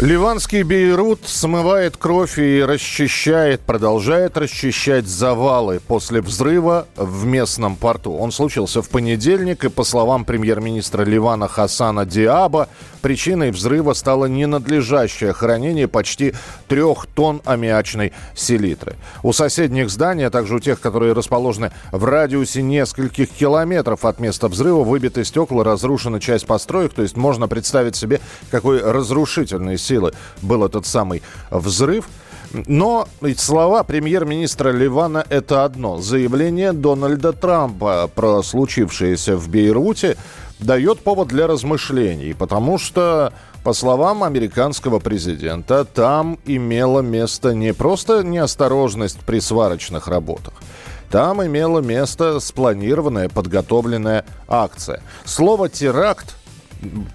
Ливанский Бейрут смывает кровь и расчищает, продолжает расчищать завалы после взрыва в местном порту. Он случился в понедельник, и по словам премьер-министра Ливана Хасана Диаба, причиной взрыва стало ненадлежащее хранение почти трех тонн аммиачной селитры. У соседних зданий, а также у тех, которые расположены в радиусе нескольких километров от места взрыва, выбиты стекла, разрушена часть построек, то есть можно представить себе, какой разрушительный силы был этот самый взрыв. Но слова премьер-министра Ливана – это одно. Заявление Дональда Трампа про случившееся в Бейруте дает повод для размышлений, потому что, по словам американского президента, там имела место не просто неосторожность при сварочных работах, там имела место спланированная, подготовленная акция. Слово «теракт»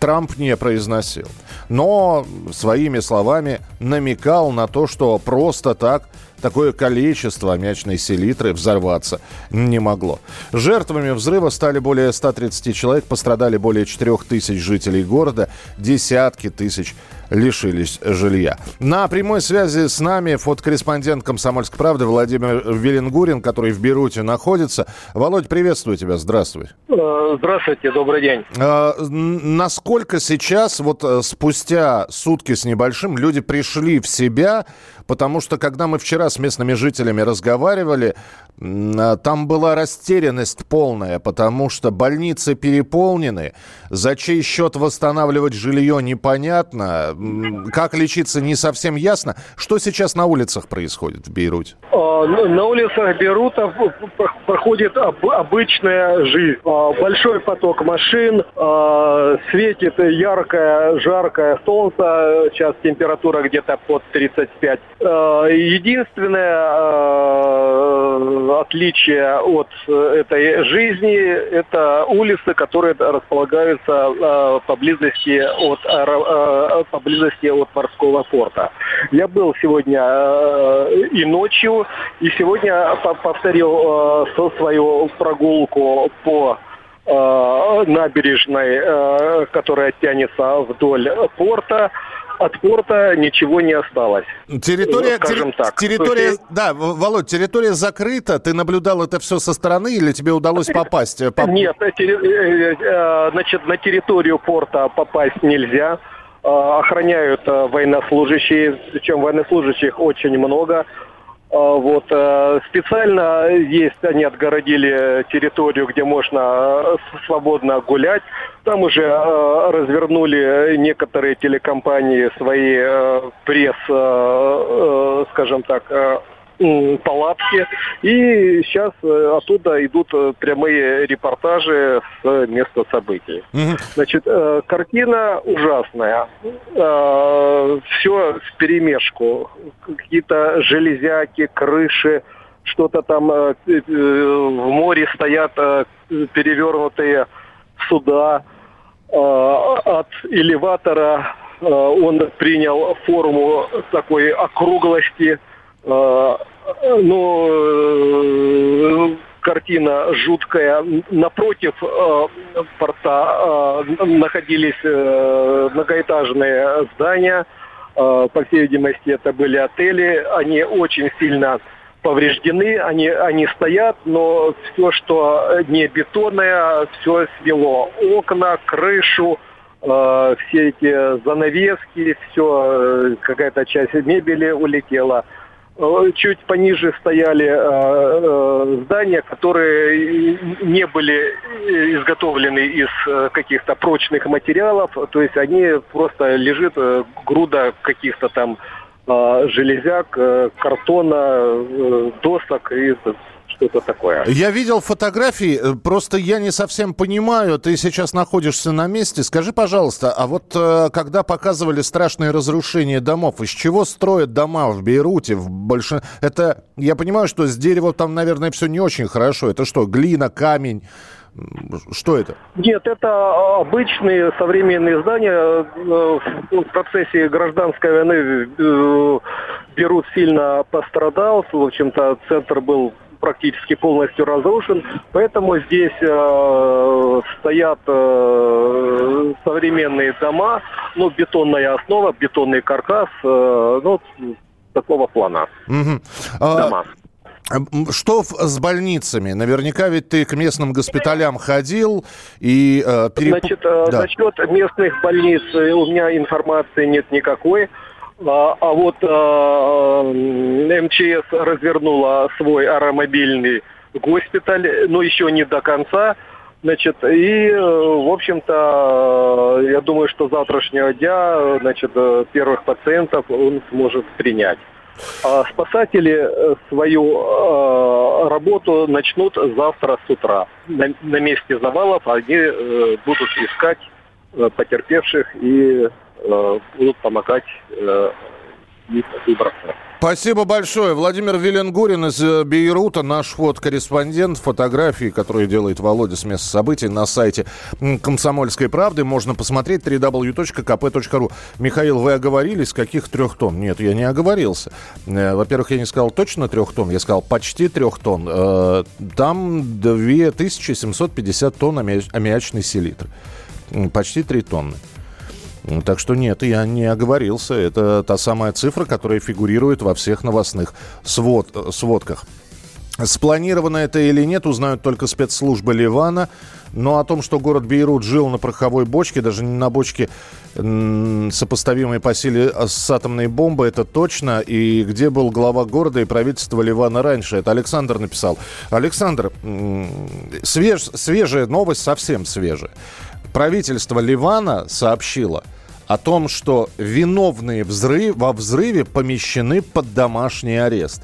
Трамп не произносил. Но своими словами намекал на то, что просто так такое количество аммиачной селитры взорваться не могло. Жертвами взрыва стали более 130 человек, пострадали более 4 тысяч жителей города, десятки тысяч лишились жилья. На прямой связи с нами фотокорреспондент «Комсомольской правды» Владимир Веленгурин, который в Беруте находится. Володь, приветствую тебя, здравствуй. Э, здравствуйте, добрый день. А, насколько сейчас, вот э, спустя сутки с небольшим, люди пришли в себя, потому что когда мы вчера с местными жителями разговаривали, там была растерянность полная, потому что больницы переполнены, за чей счет восстанавливать жилье непонятно, как лечиться не совсем ясно. Что сейчас на улицах происходит в Бейруте? А, ну, на улицах Бейрута проходит обычная жизнь. А, большой поток машин, светит яркое, жаркое солнце, сейчас температура где-то под 35. Единственное отличие от этой жизни, это улицы, которые располагаются поблизости от, э, поблизости от морского порта. Я был сегодня и ночью, и сегодня повторил свою прогулку по набережной, которая тянется вдоль порта от порта ничего не осталось. Территория, ну, так. территория, есть... да, Володь, территория закрыта. Ты наблюдал это все со стороны или тебе удалось попасть? Нет, э, э, значит, на территорию порта попасть нельзя. Охраняют военнослужащие, причем военнослужащих очень много. А, вот, э, специально есть, они отгородили территорию, где можно э, свободно гулять. Там уже э, развернули некоторые телекомпании свои пресс, скажем так, палатки. И сейчас э, оттуда идут э, прямые репортажи с места событий. Значит, э, картина ужасная. Все в перемешку. Какие-то железяки, крыши, что-то там в море стоят перевернутые суда. От элеватора он принял форму такой округлости – ну, э, картина жуткая. Напротив э, порта э, находились многоэтажные здания. По всей видимости, это были отели. Они очень сильно повреждены, они, они стоят, но все, что не бетонное, все свело. Окна, крышу, э, все эти занавески, все, какая-то часть мебели улетела. Э, чуть пониже стояли э, э, здания, которые не были изготовлены из каких-то прочных материалов, то есть они просто лежит груда каких-то там железяк, картона, досок и что-то такое. Я видел фотографии, э, просто я не совсем понимаю, ты сейчас находишься на месте. Скажи, пожалуйста, а вот э, когда показывали страшные разрушения домов, из чего строят дома в Бейруте? В больше... Это, я понимаю, что с деревом там, наверное, все не очень хорошо. Это что, глина, камень? Что это? Нет, это обычные современные здания. Э, в процессе гражданской войны Берут сильно пострадал. В общем-то, центр был практически полностью разрушен, поэтому здесь э, стоят э, современные дома, ну, бетонная основа, бетонный каркас, э, ну, такого плана. Угу. Дома. Что с больницами? Наверняка ведь ты к местным госпиталям ходил и э, переп... Значит, э, да. насчет местных больниц э, у меня информации нет никакой. А, а вот а, МЧС развернула свой аэромобильный госпиталь, но еще не до конца. Значит, и, в общем-то, я думаю, что завтрашнего дня, значит, первых пациентов он сможет принять. А спасатели э, свою э, работу начнут завтра с утра. На, месте завалов они э, будут искать э, потерпевших и э, будут помогать э, их выбраться. Спасибо большое. Владимир Виленгурин из э, Бейрута, наш вот корреспондент, фотографии, которые делает Володя с места событий на сайте «Комсомольской правды». Можно посмотреть www.kp.ru. Михаил, вы оговорились, каких трех тонн? Нет, я не оговорился. Э, во-первых, я не сказал точно трех тонн, я сказал почти трех тонн. Э, там 2750 тонн аммиачной селитры. Почти три тонны. Так что нет, я не оговорился. Это та самая цифра, которая фигурирует во всех новостных свод, сводках. Спланировано это или нет, узнают только спецслужбы Ливана. Но о том, что город Бейрут жил на пороховой бочке, даже не на бочке, сопоставимой по силе с атомной бомбой, это точно. И где был глава города и правительство Ливана раньше? Это Александр написал. Александр, свеж, свежая новость, совсем свежая. Правительство Ливана сообщило – о том, что виновные взрыв, во взрыве помещены под домашний арест.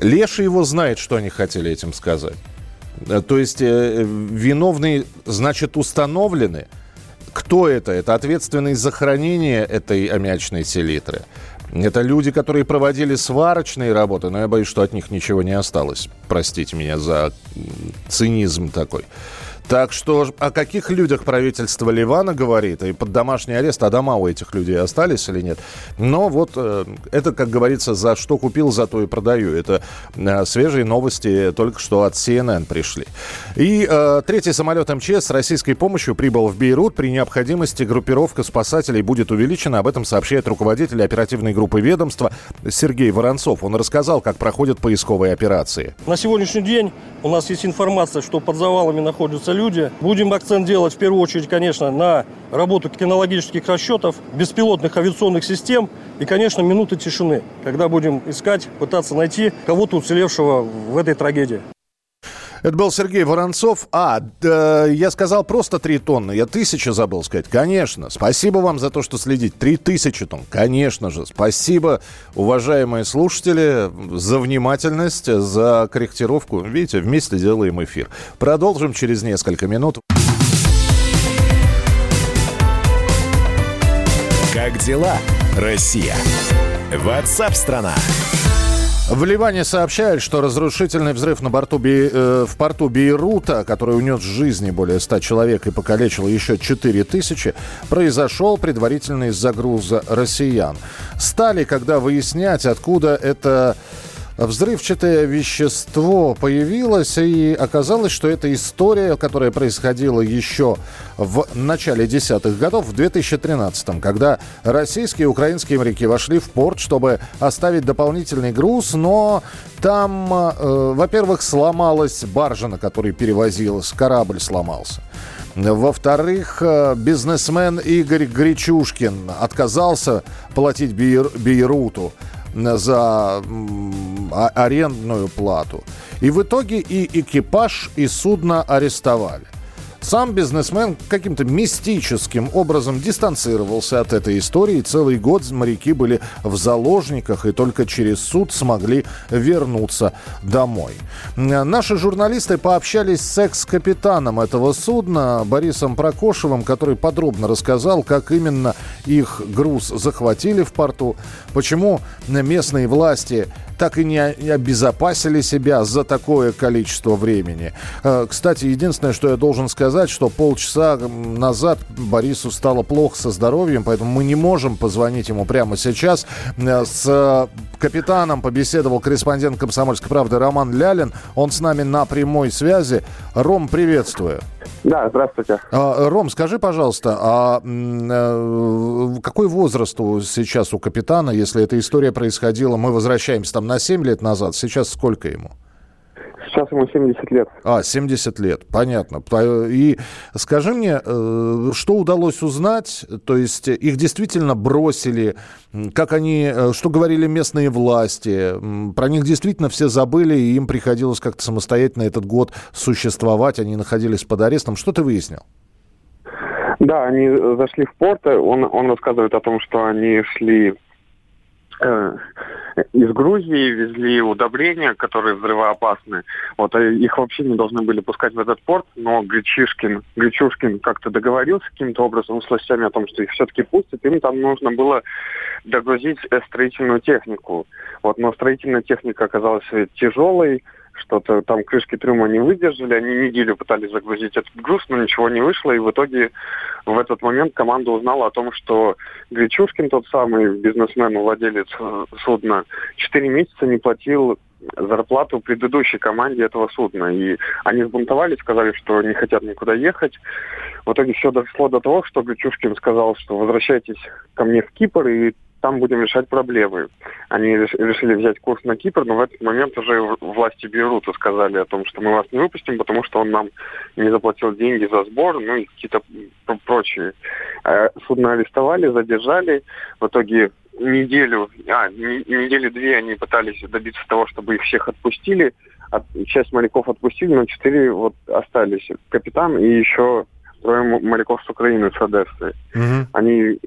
Леша его знает, что они хотели этим сказать. Э, то есть э, виновные, значит, установлены. Кто это? Это ответственный за хранение этой аммиачной селитры. Это люди, которые проводили сварочные работы, но я боюсь, что от них ничего не осталось. Простите меня за цинизм такой. Так что о каких людях правительство Ливана говорит, и под домашний арест, а дома у этих людей остались или нет. Но вот э, это, как говорится, за что купил, за то и продаю. Это э, свежие новости только что от CNN пришли. И э, третий самолет МЧС с российской помощью прибыл в Бейрут. При необходимости группировка спасателей будет увеличена. Об этом сообщает руководитель оперативной группы ведомства Сергей Воронцов. Он рассказал, как проходят поисковые операции. На сегодняшний день у нас есть информация, что под завалами находятся люди. Будем акцент делать в первую очередь, конечно, на работу кинологических расчетов, беспилотных авиационных систем и, конечно, минуты тишины, когда будем искать, пытаться найти кого-то уцелевшего в этой трагедии. Это был Сергей Воронцов. А, да, я сказал просто 3 тонны. Я тысячу забыл сказать. Конечно. Спасибо вам за то, что следите. 3000 тонн. Конечно же. Спасибо, уважаемые слушатели, за внимательность, за корректировку. Видите, вместе делаем эфир. Продолжим через несколько минут. Как дела, Россия? Ватсап-страна! страна в Ливане сообщают, что разрушительный взрыв на борту Би, э, в порту Бейрута, который унес жизни более 100 человек и покалечил еще 4 тысячи, произошел предварительно из-за россиян. Стали, когда выяснять, откуда это взрывчатое вещество появилось, и оказалось, что это история, которая происходила еще в начале десятых годов, в 2013, когда российские и украинские моряки вошли в порт, чтобы оставить дополнительный груз, но там, э, во-первых, сломалась баржа, на которой перевозилась, корабль сломался. Во-вторых, э, бизнесмен Игорь Гречушкин отказался платить Бейруту за арендную плату. И в итоге и экипаж, и судно арестовали. Сам бизнесмен каким-то мистическим образом дистанцировался от этой истории. Целый год моряки были в заложниках и только через суд смогли вернуться домой. Наши журналисты пообщались с экс-капитаном этого судна Борисом Прокошевым, который подробно рассказал, как именно их груз захватили в порту, почему местные власти так и не обезопасили себя за такое количество времени. Э, кстати, единственное, что я должен сказать, что полчаса назад Борису стало плохо со здоровьем, поэтому мы не можем позвонить ему прямо сейчас. Э, с капитаном побеседовал корреспондент «Комсомольской правды» Роман Лялин. Он с нами на прямой связи. Ром, приветствую. Да, здравствуйте. А, Ром, скажи, пожалуйста, а э, какой возраст сейчас у капитана, если эта история происходила, мы возвращаемся там на 7 лет назад, сейчас сколько ему? Сейчас ему 70 лет. А, 70 лет, понятно. И скажи мне, э, что удалось узнать? То есть их действительно бросили? Как они, э, что говорили местные власти? Про них действительно все забыли, и им приходилось как-то самостоятельно этот год существовать. Они находились под арестом. Что ты выяснил? Да, они зашли в порт. Он, он рассказывает о том, что они шли э, из Грузии везли удобрения, которые взрывоопасны. Вот а их вообще не должны были пускать в этот порт, но Гречишкин, Гречушкин как-то договорился каким-то образом с властями о том, что их все-таки пустят. Им там нужно было догрузить строительную технику. Вот, но строительная техника оказалась тяжелой, что-то там крышки трюма не выдержали, они неделю пытались загрузить этот груз, но ничего не вышло, и в итоге в этот момент команда узнала о том, что Гречушкин, тот самый бизнесмен, владелец э, судна, 4 месяца не платил зарплату предыдущей команде этого судна. И они сбунтовались, сказали, что не хотят никуда ехать. В итоге все дошло до того, что Гречушкин сказал, что возвращайтесь ко мне в Кипр, и там будем решать проблемы. Они решили взять курс на Кипр, но в этот момент уже власти Бейрута сказали о том, что мы вас не выпустим, потому что он нам не заплатил деньги за сбор, ну и какие-то прочие. А судно арестовали, задержали. В итоге неделю, а, недели две они пытались добиться того, чтобы их всех отпустили. От, часть моряков отпустили, но четыре вот остались. Капитан и еще трое моряков с Украины, с Одессы. Угу. Они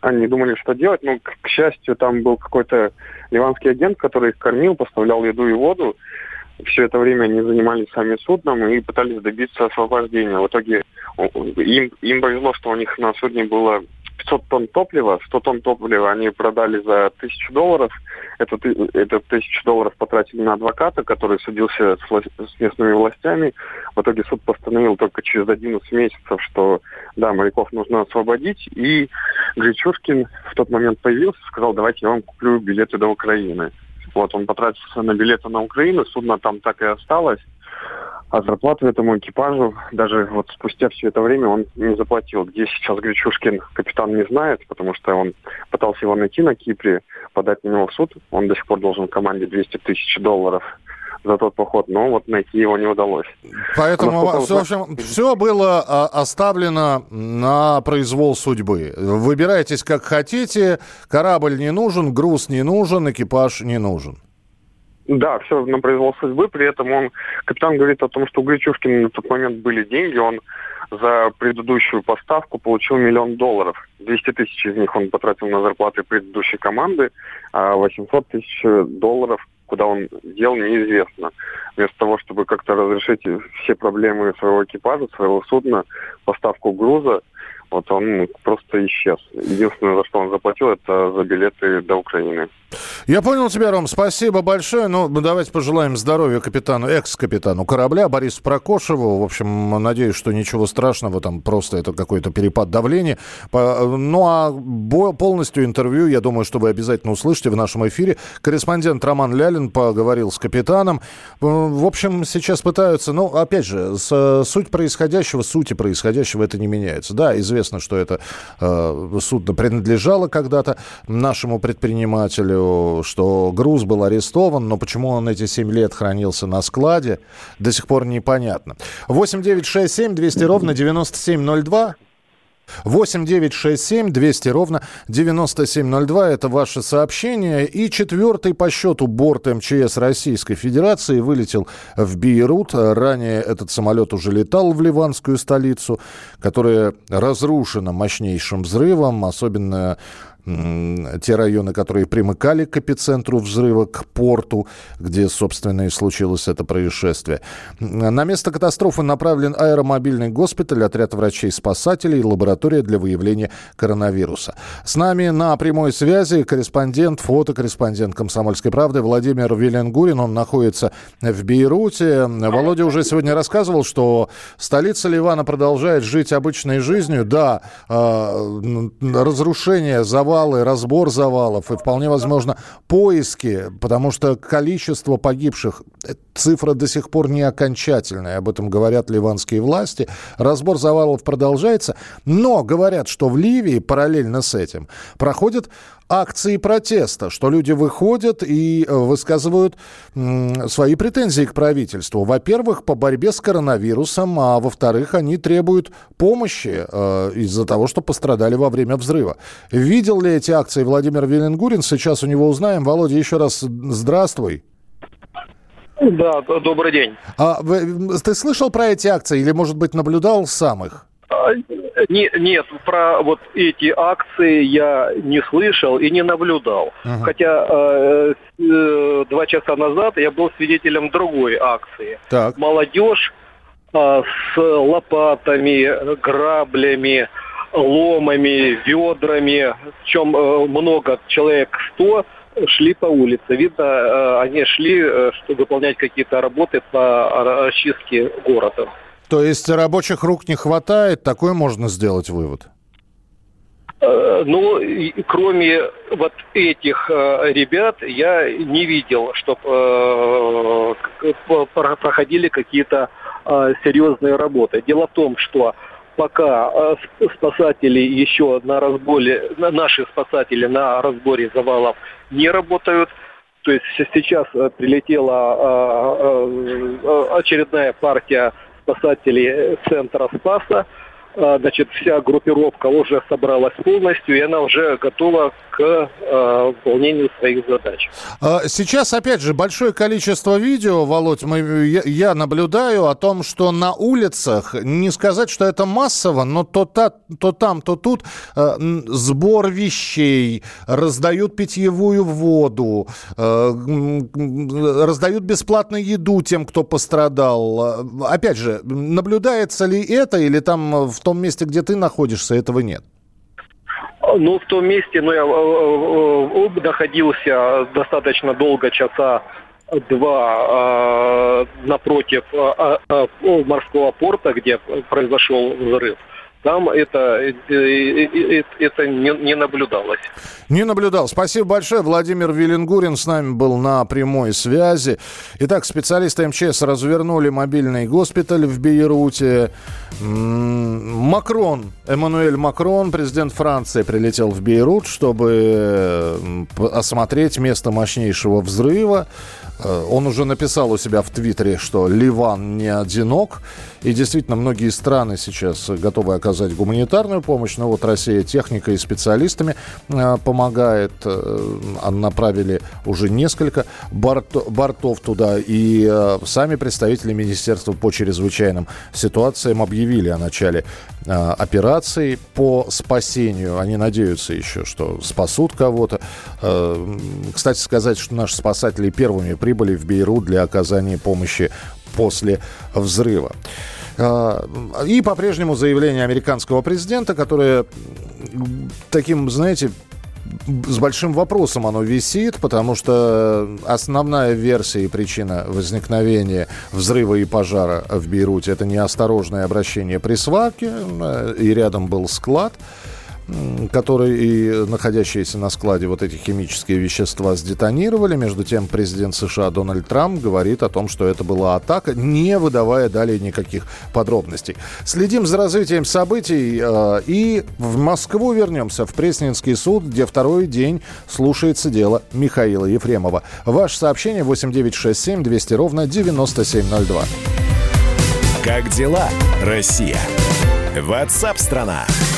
они думали, что делать, но, к счастью, там был какой-то ливанский агент, который их кормил, поставлял еду и воду. Все это время они занимались сами судном и пытались добиться освобождения. В итоге им, им повезло, что у них на судне было 500 тонн топлива, 100 тонн топлива они продали за 1000 долларов. Это, это 1000 долларов потратили на адвоката, который судился с, с местными властями. В итоге суд постановил только через 11 месяцев, что да, моряков нужно освободить. И Гречушкин в тот момент появился, сказал, давайте я вам куплю билеты до Украины. Вот, он потратился на билеты на Украину, судно там так и осталось. А зарплату этому экипажу даже вот спустя все это время он не заплатил. Где сейчас Гречушкин капитан не знает, потому что он пытался его найти на Кипре, подать на него в суд. Он до сих пор должен команде 200 тысяч долларов за тот поход, но вот найти его не удалось. Поэтому, а все, в общем, все было оставлено на произвол судьбы. Выбирайтесь как хотите, корабль не нужен, груз не нужен, экипаж не нужен. Да, все на произвол судьбы. При этом он, капитан говорит о том, что у Гречушкина на тот момент были деньги. Он за предыдущую поставку получил миллион долларов. 200 тысяч из них он потратил на зарплаты предыдущей команды, а 800 тысяч долларов куда он дел, неизвестно. Вместо того, чтобы как-то разрешить все проблемы своего экипажа, своего судна, поставку груза, вот он просто исчез. Единственное, за что он заплатил, это за билеты до Украины. Я понял тебя, Ром. Спасибо большое. Ну, давайте пожелаем здоровья капитану, экс-капитану корабля Борису Прокошеву. В общем, надеюсь, что ничего страшного, там просто это какой-то перепад давления. Ну, а полностью интервью, я думаю, что вы обязательно услышите в нашем эфире. Корреспондент Роман Лялин поговорил с капитаном. В общем, сейчас пытаются, ну, опять же, с, суть происходящего, сути происходящего это не меняется. Да, известно, что это э, судно принадлежало когда-то нашему предпринимателю, что груз был арестован, но почему он эти 7 лет хранился на складе, до сих пор непонятно. 8 9 6 7 200 ровно 9702. 8 9 6 7 200 ровно 9702. Это ваше сообщение. И четвертый по счету борт МЧС Российской Федерации вылетел в Бейрут. Ранее этот самолет уже летал в ливанскую столицу, которая разрушена мощнейшим взрывом. Особенно те районы, которые примыкали к эпицентру взрыва, к порту, где, собственно, и случилось это происшествие. На место катастрофы направлен аэромобильный госпиталь, отряд врачей-спасателей и лаборатория для выявления коронавируса. С нами на прямой связи корреспондент, фотокорреспондент «Комсомольской правды» Владимир Виленгурин. Он находится в Бейруте. Володя уже сегодня рассказывал, что столица Ливана продолжает жить обычной жизнью. Да, а, разрушение завода завалы, разбор завалов и вполне возможно поиски, потому что количество погибших, э, цифра до сих пор не окончательная, об этом говорят ливанские власти. Разбор завалов продолжается, но говорят, что в Ливии параллельно с этим проходит акции протеста, что люди выходят и э, высказывают свои претензии к правительству. Во-первых, по борьбе с коронавирусом, а во-вторых, они требуют помощи э, из-за того, что пострадали во время взрыва. Видел ли эти акции Владимир Веленгурин? Сейчас у него узнаем. Володя, еще раз здравствуй. Да, добрый день. А, ты слышал про эти акции или, может быть, наблюдал сам их? Не, нет, про вот эти акции я не слышал и не наблюдал. Uh-huh. Хотя э, э, два часа назад я был свидетелем другой акции. Так. Молодежь э, с лопатами, граблями, ломами, ведрами, в чем э, много человек сто шли по улице. Видно, э, они шли, э, чтобы выполнять какие-то работы по расчистке города. То есть рабочих рук не хватает, такой можно сделать вывод? Э, ну, кроме вот этих э, ребят, я не видел, чтобы э, проходили какие-то серьезные работы. Дело в том, что пока спасатели еще на разборе, наши спасатели на разборе завалов не работают, то есть сейчас прилетела очередная партия спасателей центра Спаса. А, значит, вся группировка уже собралась полностью, и она уже готова к э, выполнению своих задач. А, сейчас, опять же, большое количество видео, Володь, мы, я, я наблюдаю о том, что на улицах, не сказать, что это массово, но то, та, то там, то тут э, сбор вещей, раздают питьевую воду, э, раздают бесплатную еду тем, кто пострадал. Опять же, наблюдается ли это, или там в в том месте, где ты находишься, этого нет? Ну, в том месте, ну, я э, э, находился достаточно долго, часа два, э, напротив морского порта, где произошел взрыв там это, э, э, э, это не, не наблюдалось. Не наблюдал. Спасибо большое. Владимир Виленгурин с нами был на прямой связи. Итак, специалисты МЧС развернули мобильный госпиталь в Бейруте. Макрон, Эммануэль Макрон, президент Франции, прилетел в Бейрут, чтобы осмотреть место мощнейшего взрыва. Он уже написал у себя в Твиттере, что Ливан не одинок. И действительно, многие страны сейчас готовы оказать гуманитарную помощь. Но вот Россия техникой и специалистами э, помогает. Э, направили уже несколько борт, бортов туда. И э, сами представители Министерства по чрезвычайным ситуациям объявили о начале э, операции по спасению. Они надеются еще, что спасут кого-то. Э, кстати сказать, что наши спасатели первыми прибыли в Бейрут для оказания помощи после взрыва. А, и по-прежнему заявление американского президента, которое таким, знаете, с большим вопросом оно висит, потому что основная версия и причина возникновения взрыва и пожара в Бейруте это неосторожное обращение при сварке, э, и рядом был склад которые и находящиеся на складе вот эти химические вещества сдетонировали. Между тем, президент США Дональд Трамп говорит о том, что это была атака, не выдавая далее никаких подробностей. Следим за развитием событий э, и в Москву вернемся, в Пресненский суд, где второй день слушается дело Михаила Ефремова. Ваше сообщение 8967 200 ровно 9702. Как дела, Россия? Ватсап-страна! страна